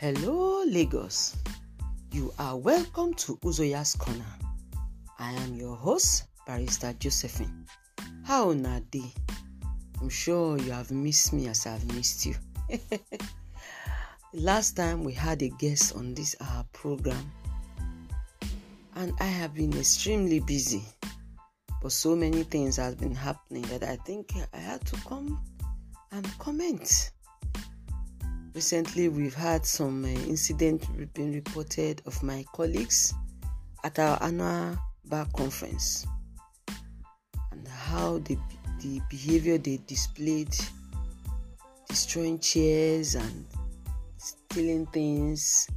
Hello, Lagos. You are welcome to Uzoya's Corner. I am your host, Barrister Josephine. How na day? I'm sure you have missed me as I've missed you. Last time we had a guest on this our program, and I have been extremely busy. But so many things have been happening that I think I had to come and comment. Recently, we've had some uh, incident being reported of my colleagues at our annual bar conference and how the, the behavior they displayed, destroying chairs and stealing things,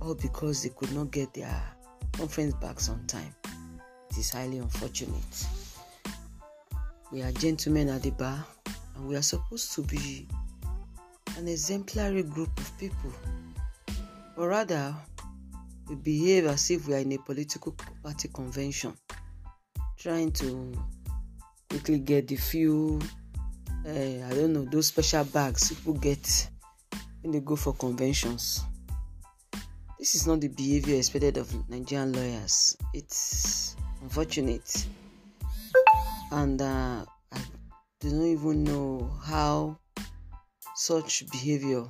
all because they could not get their conference bags on time. It is highly unfortunate. We are gentlemen at the bar and we are supposed to be an exemplary group of people. or rather, we behave as if we are in a political party convention, trying to quickly get the few, uh, I don't know, those special bags people get when they go for conventions. This is not the behavior expected of Nigerian lawyers. It's unfortunate. And uh, I don't even know how such behavior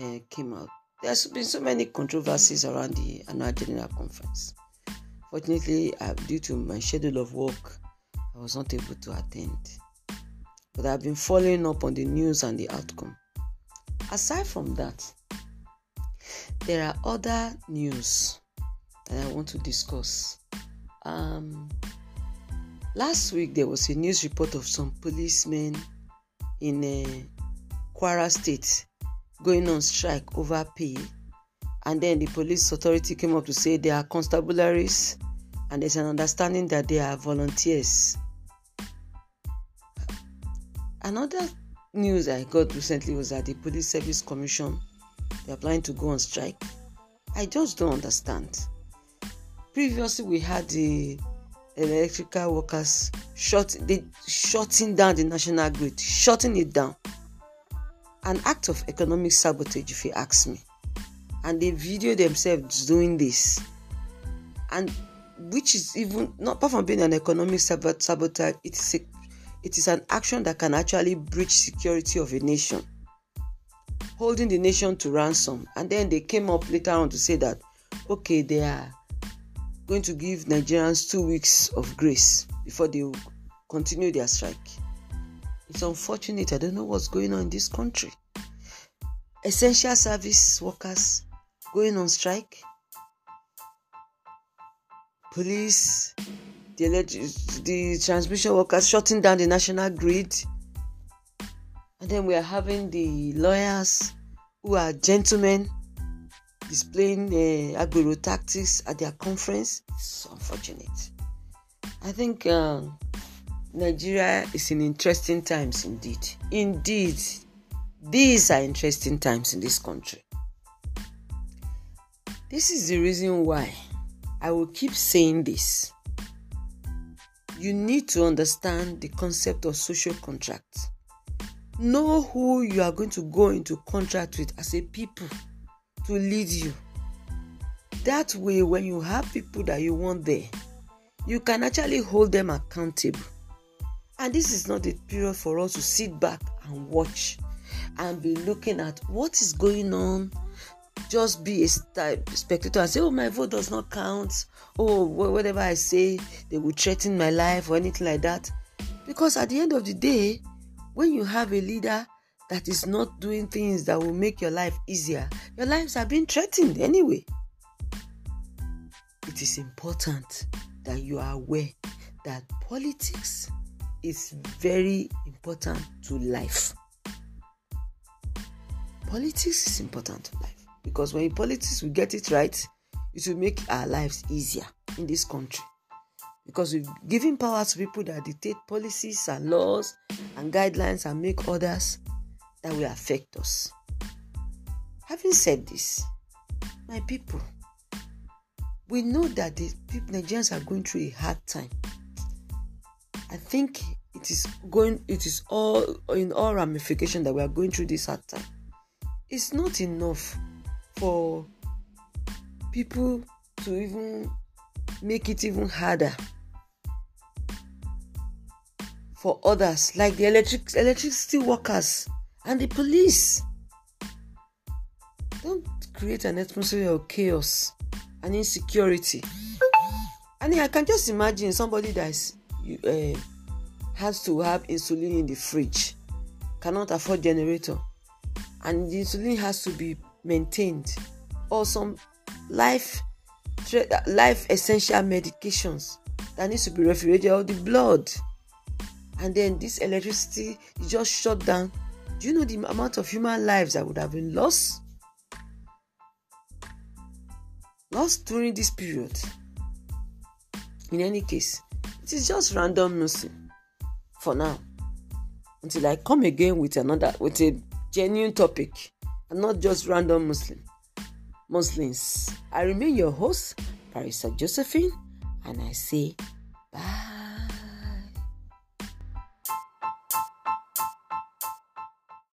uh, came out. There's been so many controversies around the annual general conference. Fortunately, uh, due to my schedule of work, I was not able to attend. But I've been following up on the news and the outcome. Aside from that, there are other news that I want to discuss. Um, last week, there was a news report of some policemen in a Kwara State going on strike over pay. And then the police authority came up to say they are constabularies and there's an understanding that they are volunteers. Another news I got recently was that the Police Service Commission they are planning to go on strike. I just don't understand. Previously, we had the electrical workers shut they shutting down the national grid, shutting it down an act of economic sabotage, if you ask me. And they video themselves doing this. And which is even not apart from being an economic sabotage, it is a, it is an action that can actually breach security of a nation, holding the nation to ransom. And then they came up later on to say that okay, they are going to give Nigerians two weeks of grace before they continue their strike. It's unfortunate. I don't know what's going on in this country. Essential service workers going on strike. Police, the, the transmission workers shutting down the national grid. And then we are having the lawyers who are gentlemen displaying uh, agbero tactics at their conference. It's unfortunate. I think. Uh, Nigeria is in interesting times indeed. Indeed, these are interesting times in this country. This is the reason why I will keep saying this. You need to understand the concept of social contract. Know who you are going to go into contract with as a people to lead you. That way, when you have people that you want there, you can actually hold them accountable and this is not the period for us to sit back and watch and be looking at what is going on. Just be a spectator and say, Oh, my vote does not count. Oh, whatever I say, they will threaten my life or anything like that. Because at the end of the day, when you have a leader that is not doing things that will make your life easier, your lives are being threatened anyway. It is important that you are aware that politics is very important to life. Politics is important to life because when in politics we get it right, it will make our lives easier in this country. Because we've given power to people that dictate policies and laws and guidelines and make others that will affect us. Having said this, my people, we know that the people, Nigerians are going through a hard time I think it is going it is all in all ramification that we are going through this hard time. It's not enough for people to even make it even harder for others like the electric electricity workers and the police don't create an atmosphere of chaos and insecurity I mean, i can just imagine somebody that is uh, has to have insulin in the fridge. Cannot afford generator. And the insulin has to be maintained. Or some life life essential medications that needs to be refrigerated or the blood. And then this electricity is just shut down. Do you know the amount of human lives that would have been lost? Lost during this period. In any case it is just random nursing for now. Until i come again with another with a genuine topic and not just random muslim muslims. I remain your host Barrister josephine and i say